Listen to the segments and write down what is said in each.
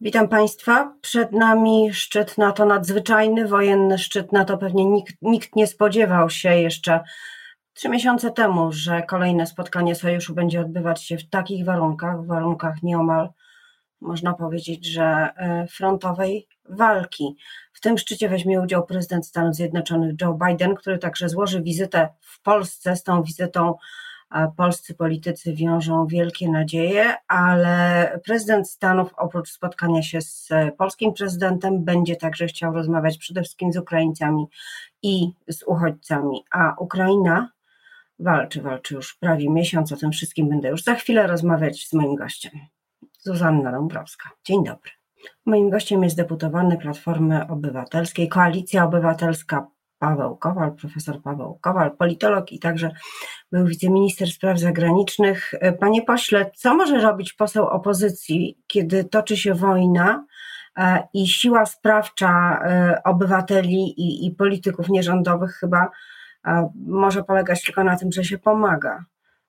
Witam Państwa. Przed nami szczyt NATO nadzwyczajny, wojenny szczyt NATO. Pewnie nikt, nikt nie spodziewał się jeszcze trzy miesiące temu, że kolejne spotkanie sojuszu będzie odbywać się w takich warunkach, w warunkach nieomal można powiedzieć, że e, frontowej walki. W tym szczycie weźmie udział prezydent Stanów Zjednoczonych Joe Biden, który także złoży wizytę w Polsce. Z tą wizytą polscy politycy wiążą wielkie nadzieje, ale prezydent Stanów oprócz spotkania się z polskim prezydentem będzie także chciał rozmawiać przede wszystkim z Ukraińcami i z uchodźcami, a Ukraina walczy, walczy już prawie miesiąc, o tym wszystkim będę już za chwilę rozmawiać z moim gościem. Zuzanna Dąbrowska. Dzień dobry. Moim gościem jest deputowany Platformy Obywatelskiej, Koalicja Obywatelska Paweł Kowal, profesor Paweł Kowal, politolog i także był wiceminister spraw zagranicznych. Panie pośle, co może robić poseł opozycji, kiedy toczy się wojna e, i siła sprawcza e, obywateli i, i polityków nierządowych chyba e, może polegać tylko na tym, że się pomaga?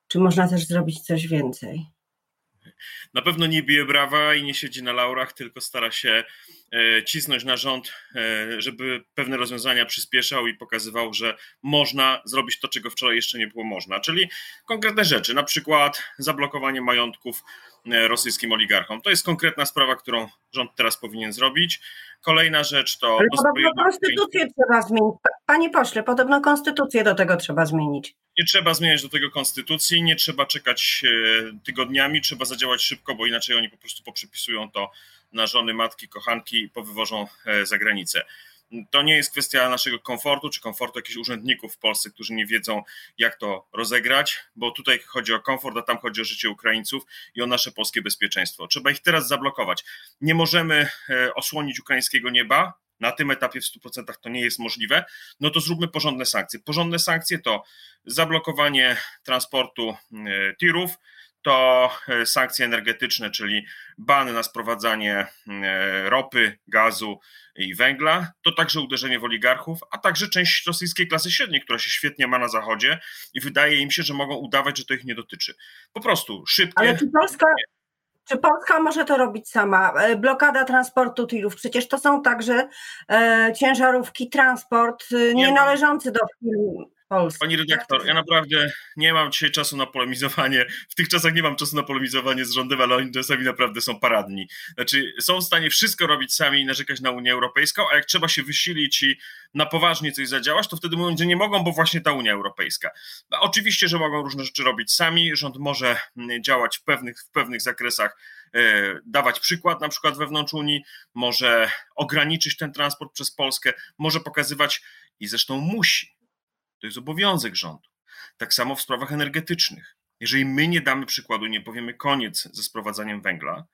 Czy można też zrobić coś więcej? Na pewno nie bije brawa i nie siedzi na laurach, tylko stara się e, cisnąć na rząd, e, żeby pewne rozwiązania przyspieszał i pokazywał, że można zrobić to, czego wczoraj jeszcze nie było można. Czyli konkretne rzeczy, na przykład zablokowanie majątków e, rosyjskim oligarchom. To jest konkretna sprawa, którą rząd teraz powinien zrobić. Kolejna rzecz to. Ale podobno konstytucję trzeba zmienić. Panie pośle, podobno konstytucję do tego trzeba zmienić. Nie trzeba zmieniać do tego konstytucji, nie trzeba czekać e, tygodniami, trzeba zadziałać szybko, bo inaczej oni po prostu poprzepisują to na żony, matki, kochanki powywożą e, za granicę. To nie jest kwestia naszego komfortu, czy komfortu jakichś urzędników w Polsce, którzy nie wiedzą, jak to rozegrać, bo tutaj chodzi o komfort, a tam chodzi o życie Ukraińców i o nasze polskie bezpieczeństwo. Trzeba ich teraz zablokować. Nie możemy e, osłonić ukraińskiego nieba, na tym etapie w 100% to nie jest możliwe, no to zróbmy porządne sankcje. Porządne sankcje to zablokowanie transportu e, tirów, to e, sankcje energetyczne, czyli bany na sprowadzanie e, ropy, gazu i węgla, to także uderzenie w oligarchów, a także część rosyjskiej klasy średniej, która się świetnie ma na zachodzie i wydaje im się, że mogą udawać, że to ich nie dotyczy. Po prostu szybkie. Ale czy Polska, czy Polska może to robić sama? E, blokada transportu tirów, przecież to są także e, ciężarówki, transport e, nie, nie należący do firm Pani redaktor, ja naprawdę nie mam dzisiaj czasu na polemizowanie. W tych czasach nie mam czasu na polemizowanie z rządem, ale oni czasami naprawdę są paradni. Znaczy, są w stanie wszystko robić sami i narzekać na Unię Europejską, a jak trzeba się wysilić i na poważnie coś zadziałać, to wtedy mówią, że nie mogą, bo właśnie ta Unia Europejska. No, oczywiście, że mogą różne rzeczy robić sami. Rząd może mm, działać w pewnych, w pewnych zakresach e, dawać przykład na przykład wewnątrz Unii, może ograniczyć ten transport przez Polskę, może pokazywać i zresztą musi to jest obowiązek rządu. Tak samo w sprawach energetycznych. Jeżeli my nie damy przykładu, nie powiemy koniec ze sprowadzaniem węgla,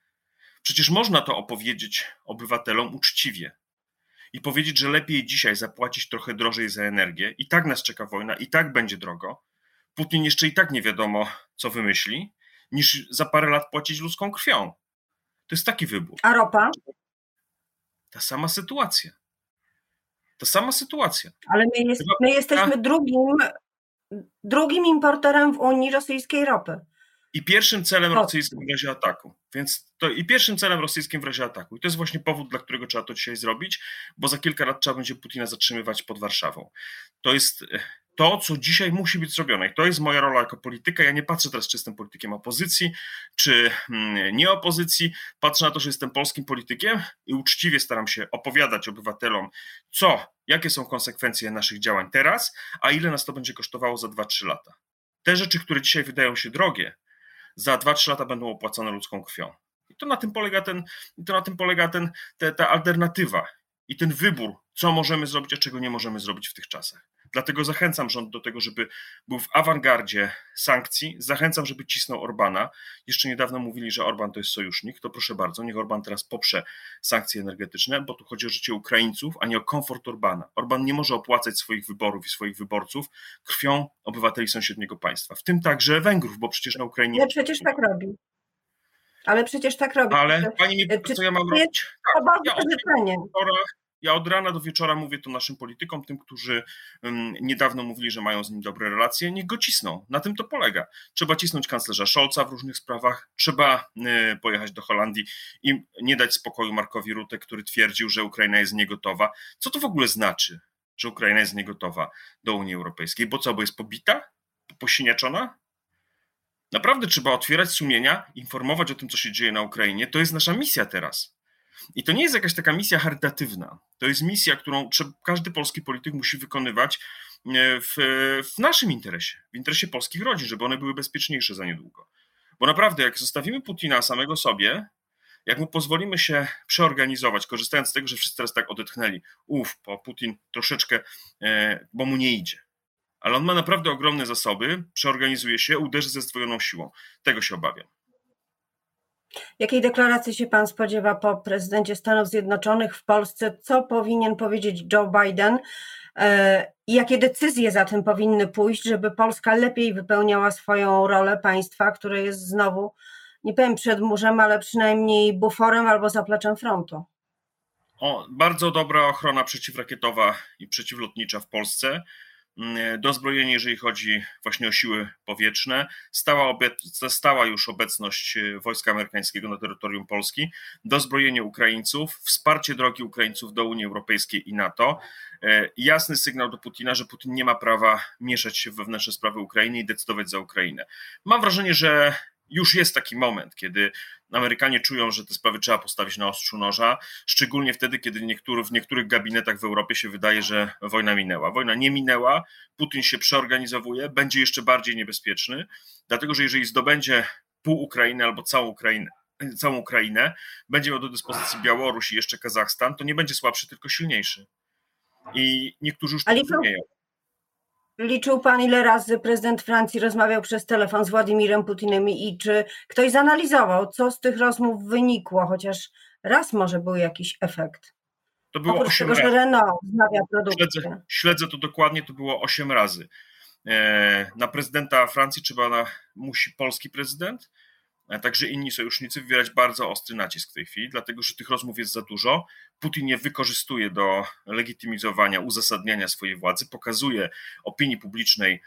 przecież można to opowiedzieć obywatelom uczciwie i powiedzieć, że lepiej dzisiaj zapłacić trochę drożej za energię, i tak nas czeka wojna, i tak będzie drogo. Putin jeszcze i tak nie wiadomo, co wymyśli, niż za parę lat płacić ludzką krwią. To jest taki wybór. A ropa? Ta sama sytuacja. To sama sytuacja. Ale my, jest, my jesteśmy drugim, drugim importerem w Unii rosyjskiej ropy. I pierwszym celem rosyjskim w razie ataku. Więc to i pierwszym celem rosyjskim w razie ataku. I to jest właśnie powód, dla którego trzeba to dzisiaj zrobić, bo za kilka lat trzeba będzie Putina zatrzymywać pod Warszawą. To jest to, co dzisiaj musi być zrobione. I to jest moja rola jako polityka. Ja nie patrzę teraz, czy jestem politykiem opozycji, czy mm, nie opozycji. Patrzę na to, że jestem polskim politykiem i uczciwie staram się opowiadać obywatelom, co, jakie są konsekwencje naszych działań teraz, a ile nas to będzie kosztowało za 2-3 lata. Te rzeczy, które dzisiaj wydają się drogie, za 2-3 lata będą opłacone ludzką krwią. I to na tym polega, ten, to na tym polega ten, te, ta alternatywa i ten wybór, co możemy zrobić, a czego nie możemy zrobić w tych czasach. Dlatego zachęcam rząd do tego, żeby był w awangardzie sankcji. Zachęcam, żeby cisnął Orbana. Jeszcze niedawno mówili, że Orban to jest sojusznik. To proszę bardzo, niech Orban teraz poprze sankcje energetyczne, bo tu chodzi o życie Ukraińców, a nie o komfort Orbana. Orban nie może opłacać swoich wyborów i swoich wyborców krwią obywateli sąsiedniego państwa, w tym także Węgrów, bo przecież na Ukrainie. Ale przecież tak robi. Ale przecież tak robi. Ale pani mi, co ja mam robić? Tak, ja Ja od rana do wieczora mówię to naszym politykom, tym, którzy niedawno mówili, że mają z nim dobre relacje, niech go cisną. Na tym to polega. Trzeba cisnąć kanclerza Scholza w różnych sprawach, trzeba y, pojechać do Holandii i nie dać spokoju Markowi Rutte, który twierdził, że Ukraina jest niegotowa. Co to w ogóle znaczy, że Ukraina jest niegotowa do Unii Europejskiej? Bo co, bo jest pobita? Posiniaczona? Naprawdę trzeba otwierać sumienia, informować o tym, co się dzieje na Ukrainie. To jest nasza misja teraz. I to nie jest jakaś taka misja charytatywna. To jest misja, którą każdy polski polityk musi wykonywać e, w, w naszym interesie, w interesie polskich rodzin, żeby one były bezpieczniejsze za niedługo. Bo naprawdę, jak zostawimy Putina samego sobie, jak mu pozwolimy się przeorganizować, korzystając z tego, że wszyscy teraz tak odetchnęli, uff, po Putin troszeczkę, e, bo mu nie idzie. Ale on ma naprawdę ogromne zasoby, przeorganizuje się, uderzy ze zdwojoną siłą. Tego się obawiam. Jakiej deklaracji się pan spodziewa po prezydencie Stanów Zjednoczonych w Polsce? Co powinien powiedzieć Joe Biden? E, I jakie decyzje za tym powinny pójść, żeby Polska lepiej wypełniała swoją rolę państwa, które jest znowu, nie powiem przed murzem, ale przynajmniej buforem albo zapleczem frontu? O, bardzo dobra ochrona przeciwrakietowa i przeciwlotnicza w Polsce. Mm, dozbrojenie, jeżeli chodzi właśnie o siły powietrzne, stała, stała już obecność e, wojska amerykańskiego na terytorium Polski, dozbrojenie Ukraińców, wsparcie drogi Ukraińców do Unii Europejskiej i NATO, e, jasny sygnał do Putina, że Putin nie ma prawa mieszać się w wewnętrzne sprawy Ukrainy i decydować za Ukrainę. Mam wrażenie, że już jest taki moment, kiedy Amerykanie czują, że te sprawy trzeba postawić na ostrzu noża, szczególnie wtedy, kiedy niektóry, w niektórych gabinetach w Europie się wydaje, że wojna minęła. Wojna nie minęła, Putin się przeorganizowuje, będzie jeszcze bardziej niebezpieczny, dlatego że jeżeli zdobędzie pół Ukrainy albo całą Ukrainę, całą Ukrainę, będzie miał do dyspozycji Białoruś i jeszcze Kazachstan, to nie będzie słabszy, tylko silniejszy. I niektórzy już to rozumieją. Liczył pan, ile razy prezydent Francji rozmawiał przez telefon z Władimirem Putinem i czy ktoś zanalizował, co z tych rozmów wynikło, chociaż raz może był jakiś efekt? To było Oprócz 8 tego, razy. że Renault wznawia produkcję. Śledzę, śledzę to dokładnie, to było 8 razy. E, na prezydenta Francji trzeba na, musi polski prezydent, także inni sojusznicy wywierać bardzo ostry nacisk w tej chwili, dlatego że tych rozmów jest za dużo. Putin je wykorzystuje do legitymizowania, uzasadniania swojej władzy, pokazuje opinii publicznej e,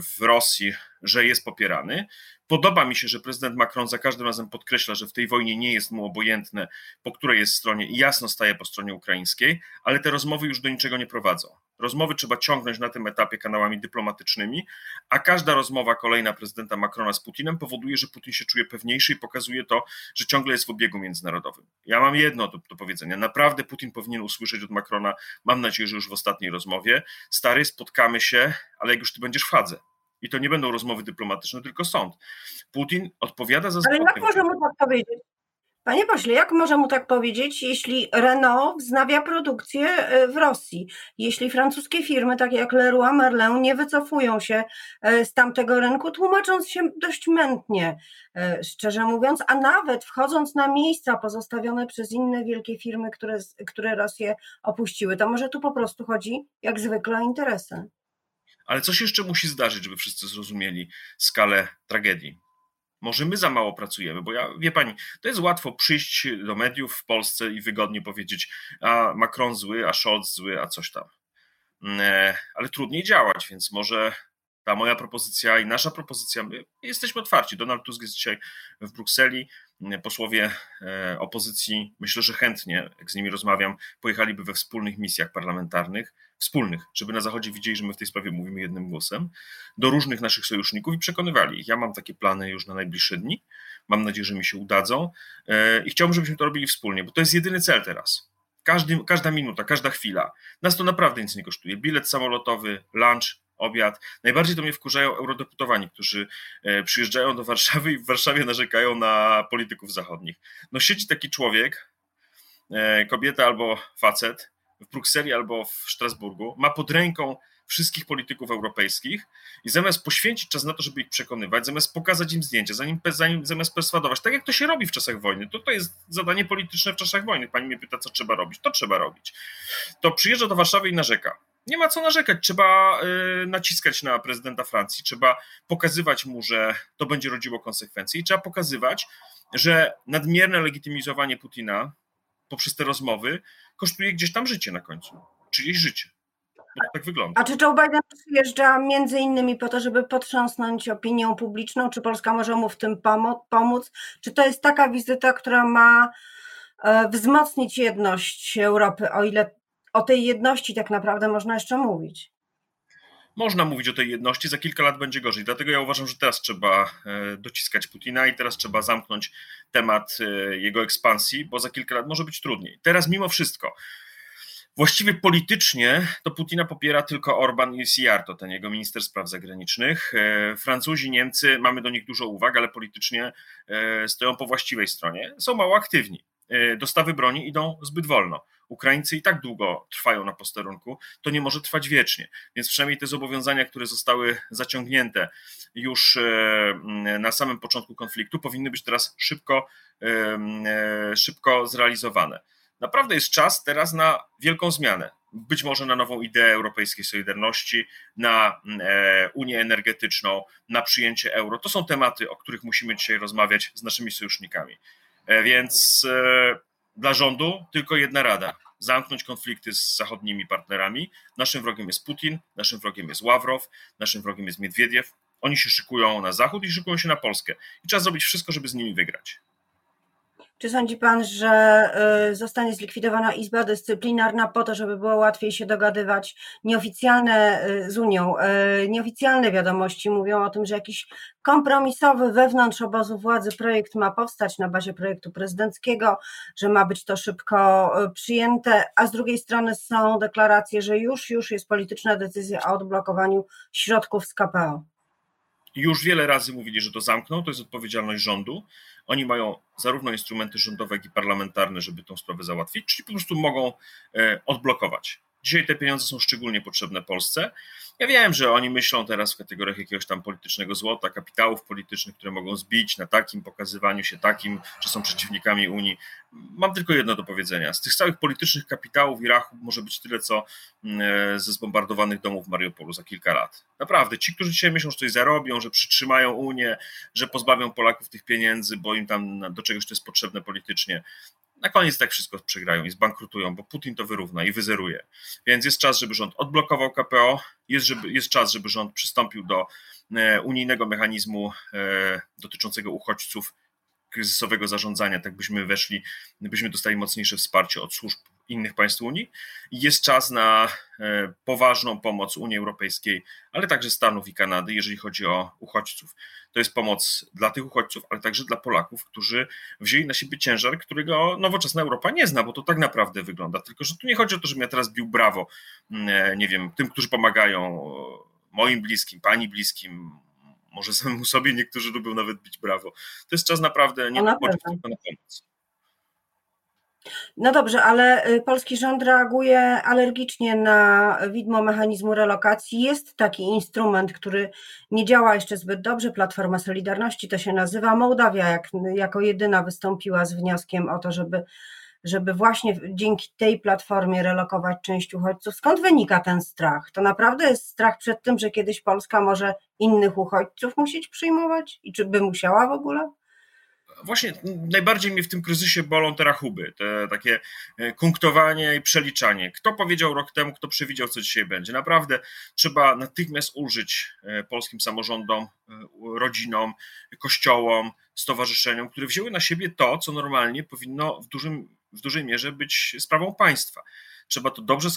w Rosji, że jest popierany. Podoba mi się, że prezydent Macron za każdym razem podkreśla, że w tej wojnie nie jest mu obojętne, po której jest stronie i jasno staje po stronie ukraińskiej, ale te rozmowy już do niczego nie prowadzą. Rozmowy trzeba ciągnąć na tym etapie kanałami dyplomatycznymi, a każda rozmowa kolejna prezydenta Macrona z Putinem powoduje, że Putin się czuje pewniejszy i pokazuje to, że ciągle jest w obiegu międzynarodowym. Ja mam jedno do, do powiedzenia. Naprawdę Putin powinien usłyszeć od Macrona, mam nadzieję, że już w ostatniej rozmowie, stary, spotkamy się, ale jak już ty będziesz w Hadze. I to nie będą rozmowy dyplomatyczne, tylko sąd. Putin odpowiada za Ale jak może mu tak powiedzieć? Panie pośle, jak może mu tak powiedzieć, jeśli Renault wznawia produkcję e, w Rosji, jeśli francuskie firmy, takie jak Leroy Merlin, nie wycofują się e, z tamtego rynku, tłumacząc się dość mętnie, e, szczerze mówiąc, a nawet wchodząc na miejsca pozostawione przez inne wielkie firmy, które, które Rosję opuściły, to może tu po prostu chodzi, jak zwykle, o interesy. Ale coś jeszcze musi zdarzyć, żeby wszyscy zrozumieli skalę tragedii. Może my za mało pracujemy, bo ja, wie pani, to jest łatwo przyjść do mediów w Polsce i wygodnie powiedzieć, a Macron zły, a Scholz zły, a coś tam. E, ale trudniej działać, więc może ta moja propozycja i nasza propozycja, my jesteśmy otwarci. Donald Tusk jest dzisiaj w Brukseli. Posłowie e, opozycji, myślę, że chętnie, jak z nimi rozmawiam, pojechaliby we wspólnych misjach parlamentarnych, wspólnych, żeby na Zachodzie widzieli, że my w tej sprawie mówimy jednym głosem, do różnych naszych sojuszników i przekonywali ich. Ja mam takie plany już na najbliższe dni. Mam nadzieję, że mi się udadzą e, i chciałbym, żebyśmy to robili wspólnie, bo to jest jedyny cel teraz. Każdy, każda minuta, każda chwila. Nas to naprawdę nic nie kosztuje. Bilet samolotowy, lunch, obiad. Najbardziej to mnie wkurzają eurodeputowani, którzy e, przyjeżdżają do Warszawy i w Warszawie narzekają na polityków zachodnich. No siedzi taki człowiek, e, kobieta albo facet w Brukseli albo w Strasburgu, ma pod ręką wszystkich polityków europejskich i zamiast poświęcić czas na to, żeby ich przekonywać, zamiast pokazać im zdjęcia, zanim, zanim, zamiast perswadować, tak jak to się robi w czasach wojny, to to jest zadanie polityczne w czasach wojny. Pani mnie pyta, co trzeba robić. To trzeba robić. To przyjeżdża do Warszawy i narzeka nie ma co narzekać. Trzeba y, naciskać na prezydenta Francji, trzeba pokazywać mu, że to będzie rodziło konsekwencje i trzeba pokazywać, że nadmierne legitymizowanie Putina poprzez te rozmowy kosztuje gdzieś tam życie na końcu, czyjeś życie. Bo tak wygląda. A czy Joe Biden przyjeżdża między innymi po to, żeby potrząsnąć opinią publiczną? Czy Polska może mu w tym pomóc? Czy to jest taka wizyta, która ma e, wzmocnić jedność Europy, o ile o tej jedności tak naprawdę można jeszcze mówić? można mówić o tej jedności, za kilka lat będzie gorzej. Dlatego ja uważam, że teraz trzeba e, dociskać Putina i teraz trzeba zamknąć temat e, jego ekspansji, bo za kilka lat może być trudniej. Teraz mimo wszystko, właściwie politycznie to Putina popiera tylko Orban i Sijarto, ten jego minister spraw zagranicznych. E, Francuzi, Niemcy, mamy do nich dużo uwag, ale politycznie stoją po właściwej stronie. Są mało aktywni. Dostawy broni idą zbyt wolno. Ukraińcy i tak długo trwają na posterunku, to nie może trwać wiecznie. Więc przynajmniej te zobowiązania, które zostały zaciągnięte już e, na samym początku konfliktu, powinny być teraz szybko, e, e, szybko zrealizowane. Naprawdę jest czas teraz na wielką zmianę. Być może na nową ideę europejskiej solidarności, na Unię energetyczną, na przyjęcie euro. To są tematy, o których musimy dzisiaj rozmawiać z naszymi sojusznikami. Więc dla rządu tylko jedna rada: zamknąć konflikty z zachodnimi partnerami. Naszym wrogiem jest Putin, naszym wrogiem jest Ławrow, naszym wrogiem jest Miedwiediew. Oni się szykują na zachód i szykują się na Polskę. I trzeba zrobić wszystko, żeby z nimi wygrać. Czy sądzi Pan, że y, zostanie zlikwidowana Izba Dyscyplinarna po to, żeby było łatwiej się dogadywać? Nieoficjalne y, z Unią, y, nieoficjalne wiadomości mówią o tym, że jakiś kompromisowy wewnątrz obozu władzy projekt ma powstać na bazie projektu prezydenckiego, że ma być to szybko przyjęte, a z drugiej strony są deklaracje, że już, już jest polityczna decyzja o odblokowaniu środków z KPO. Już wiele razy mówili, że to zamkną, to jest odpowiedzialność rządu. Oni mają zarówno instrumenty rządowe, jak i parlamentarne, żeby tą sprawę załatwić, czyli po prostu mogą e, odblokować. Dzisiaj te pieniądze są szczególnie potrzebne Polsce. Ja wiem, że oni myślą teraz w kategoriach jakiegoś tam politycznego złota, kapitałów politycznych, które mogą zbić na takim pokazywaniu się takim, że są przeciwnikami Unii. Mam tylko jedno do powiedzenia. Z tych całych politycznych kapitałów i rachub może być tyle, co mm, e, ze zbombardowanych domów w Mariupolu za kilka lat. Naprawdę, ci, którzy dzisiaj myślą, że coś zarobią, że przytrzymają Unię, że pozbawią Polaków tych pieniędzy, bo im tam do czegoś to jest potrzebne politycznie, na koniec tak wszystko przegrają i zbankrutują, bo Putin to wyrówna i wyzeruje. Więc jest czas, żeby rząd odblokował KPO, jest, żeby, jest czas, żeby rząd przystąpił do e, unijnego mechanizmu e, dotyczącego uchodźców kryzysowego zarządzania, tak byśmy weszli, byśmy dostali mocniejsze wsparcie od służb innych państw Unii. Jest czas na e, poważną pomoc Unii Europejskiej, ale także Stanów i Kanady, jeżeli chodzi o uchodźców. To jest pomoc dla tych uchodźców, ale także dla Polaków, którzy wzięli na siebie ciężar, którego nowoczesna Europa nie zna, bo to tak naprawdę wygląda. Tylko, że tu nie chodzi o to, żebym ja teraz bił brawo, e, nie wiem, tym, którzy pomagają moim bliskim, pani bliskim, może samemu sobie niektórzy lubią nawet bić brawo. To jest czas naprawdę nie na pociąg, tylko na pomoc. No dobrze, ale y, polski rząd reaguje alergicznie na widmo mechanizmu relokacji. Jest taki instrument, który nie działa jeszcze zbyt dobrze. Platforma Solidarności to się nazywa. Mołdawia jak, jako jedyna wystąpiła z wnioskiem o to, żeby, żeby właśnie dzięki tej platformie relokować część uchodźców. Skąd wynika ten strach? To naprawdę jest strach przed tym, że kiedyś Polska może innych uchodźców musieć przyjmować i czy by musiała w ogóle? Właśnie najbardziej mnie w tym kryzysie bolą te rachuby, te takie e, kunktowanie i przeliczanie. Kto powiedział rok temu, kto przewidział, co dzisiaj będzie. Naprawdę trzeba natychmiast ulżyć e, polskim samorządom, e, rodzinom, kościołom, stowarzyszeniom, które wzięły na siebie to, co normalnie powinno w, dużym, w dużej mierze być sprawą państwa. Trzeba to dobrze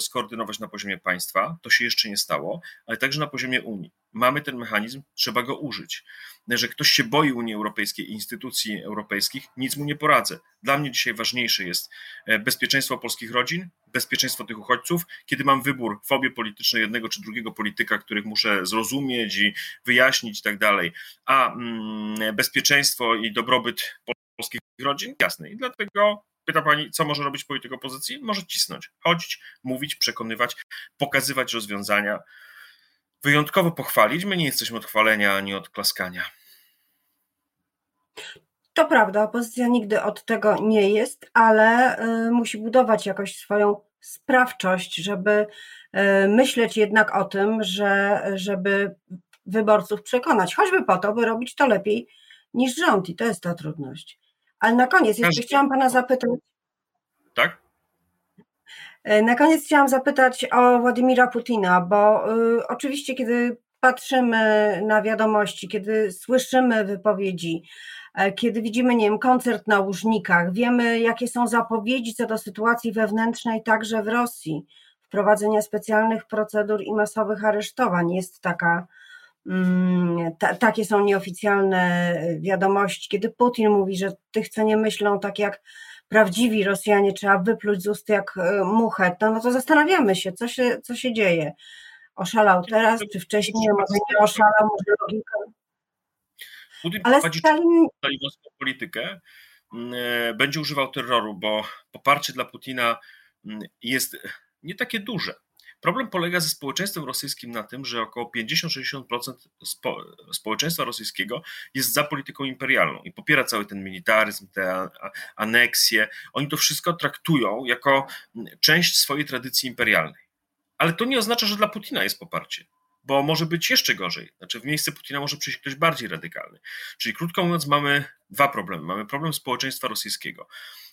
skoordynować na poziomie państwa, to się jeszcze nie stało, ale także na poziomie Unii. Mamy ten mechanizm, trzeba go użyć. Że ktoś się boi Unii Europejskiej i instytucji europejskich, nic mu nie poradzę. Dla mnie dzisiaj ważniejsze jest e, bezpieczeństwo polskich rodzin, bezpieczeństwo tych uchodźców, kiedy mam wybór fobie politycznej jednego czy drugiego polityka, których muszę zrozumieć i wyjaśnić i tak dalej, a mm, bezpieczeństwo i dobrobyt polskich rodzin, jasne. I dlatego Pyta pani, co może robić polityk opozycji? Może cisnąć, chodzić, mówić, przekonywać, pokazywać rozwiązania, wyjątkowo pochwalić. My nie jesteśmy od chwalenia ani od klaskania. To prawda, opozycja nigdy od tego nie jest, ale y, musi budować jakoś swoją sprawczość, żeby y, myśleć jednak o tym, że żeby wyborców przekonać, choćby po to, by robić to lepiej niż rząd i to jest ta trudność. Ale na koniec jeszcze chciałam Pana zapytać, Tak? Na koniec chciałam zapytać o Władimira Putina, bo y, oczywiście, kiedy patrzymy na wiadomości, kiedy słyszymy wypowiedzi, e, kiedy widzimy, nie wiem, koncert na Łużnikach, wiemy, jakie są zapowiedzi co do sytuacji wewnętrznej także w Rosji, wprowadzenia specjalnych procedur i masowych aresztowań. Jest taka, ta, takie są nieoficjalne wiadomości, kiedy Putin mówi, że tych, co nie myślą tak jak prawdziwi Rosjanie, trzeba wypluć z ust jak e, muchę, no, no to zastanawiamy się, co się, co się dzieje. Oszalał teraz, czy wcześniej, może nie oszalał, może logika. Putin Ale prowadzi Stalin... politykę, mm, e, będzie używał terroru, bo poparcie dla Putina mm, jest nie takie duże. Problem polega ze społeczeństwem rosyjskim na tym, że około 50-60% spo, społeczeństwa rosyjskiego jest za polityką imperialną i popiera cały ten militaryzm, te aneksje. Oni to wszystko traktują jako część swojej tradycji imperialnej. Ale to nie oznacza, że dla Putina jest poparcie, bo może być jeszcze gorzej. Znaczy, w miejsce Putina może przyjść ktoś bardziej radykalny. Czyli krótko mówiąc, mamy dwa problemy. Mamy problem społeczeństwa rosyjskiego,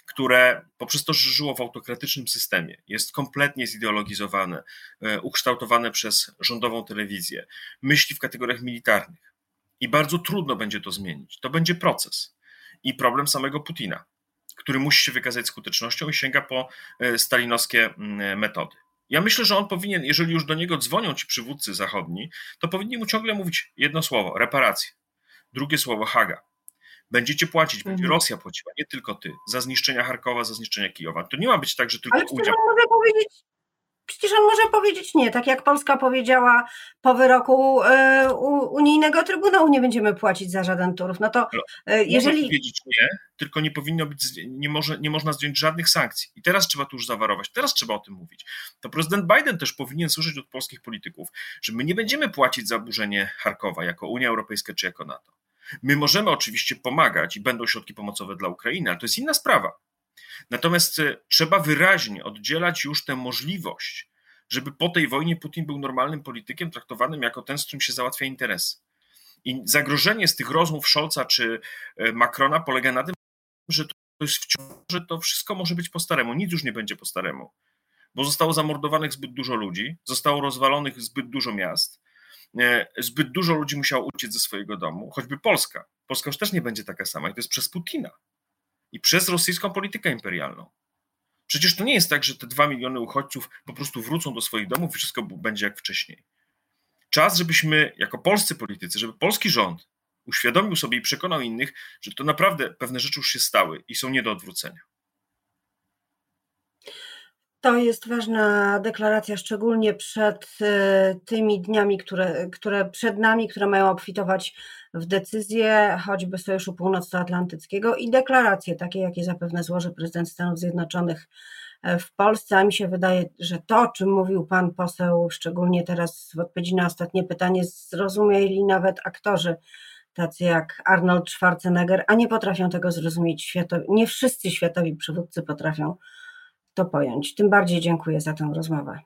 które poprzez to, że żyło w autokratycznym systemie, jest kompletnie zideologizowane, e, ukształtowane przez rządową telewizję, myśli w kategoriach militarnych. I bardzo trudno będzie to zmienić. To będzie proces. I problem samego Putina, który musi się wykazać skutecznością i sięga po e, stalinowskie mm, metody. Ja myślę, że on powinien, jeżeli już do niego dzwonią ci przywódcy zachodni, to powinni mu ciągle mówić jedno słowo reparacje, drugie słowo Haga. Będziecie płacić, będzie mhm. Rosja płaciła, nie tylko ty, za zniszczenia Charkowa, za zniszczenia Kijowa. To nie ma być tak, że tylko Ale udział. Mogę powiedzieć, Przecież on może powiedzieć nie, tak jak Polska powiedziała po wyroku e, unijnego Trybunału, nie będziemy płacić za żaden turów. No to e, jeżeli. Może powiedzieć nie, tylko nie powinno być, nie, może, nie można zdjąć żadnych sankcji. I teraz trzeba tu już zawarować, teraz trzeba o tym mówić. To prezydent Biden też powinien słyszeć od polskich polityków, że my nie będziemy płacić za burzenie Charkowa jako Unia Europejska czy jako NATO. My możemy oczywiście pomagać i będą środki pomocowe dla Ukrainy, ale to jest inna sprawa. Natomiast e, trzeba wyraźnie oddzielać już tę możliwość, żeby po tej wojnie Putin był normalnym politykiem, traktowanym jako ten, z którym się załatwia interesy. I zagrożenie z tych rozmów Scholza czy e, Macrona polega na tym, że to jest wciąż, że to wszystko może być po staremu, nic już nie będzie po staremu, bo zostało zamordowanych zbyt dużo ludzi, zostało rozwalonych zbyt dużo miast, zbyt dużo ludzi musiało uciec ze swojego domu, choćby Polska. Polska już też nie będzie taka sama i to jest przez Putina i przez rosyjską politykę imperialną. Przecież to nie jest tak, że te dwa miliony uchodźców po prostu wrócą do swoich domów i wszystko będzie jak wcześniej. Czas, żebyśmy jako polscy politycy, żeby polski rząd uświadomił sobie i przekonał innych, że to naprawdę pewne rzeczy już się stały i są nie do odwrócenia. To jest ważna deklaracja, szczególnie przed e, tymi dniami, które, które przed nami, które mają obfitować w decyzje choćby Sojuszu Północnoatlantyckiego i deklaracje takie, jakie zapewne złoży prezydent Stanów Zjednoczonych e, w Polsce. A mi się wydaje, że to, o czym mówił pan poseł, szczególnie teraz w odpowiedzi na ostatnie pytanie, zrozumieli nawet aktorzy tacy jak Arnold Schwarzenegger, a nie potrafią tego zrozumieć światowi, nie wszyscy światowi przywódcy potrafią to pojąć. Tym bardziej dziękuję za tę rozmowę.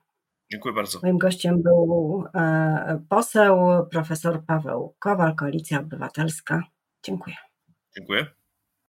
Dziękuję bardzo. Moim gościem był e, poseł profesor Paweł Kowal, Koalicja Obywatelska. Dziękuję. Dziękuję.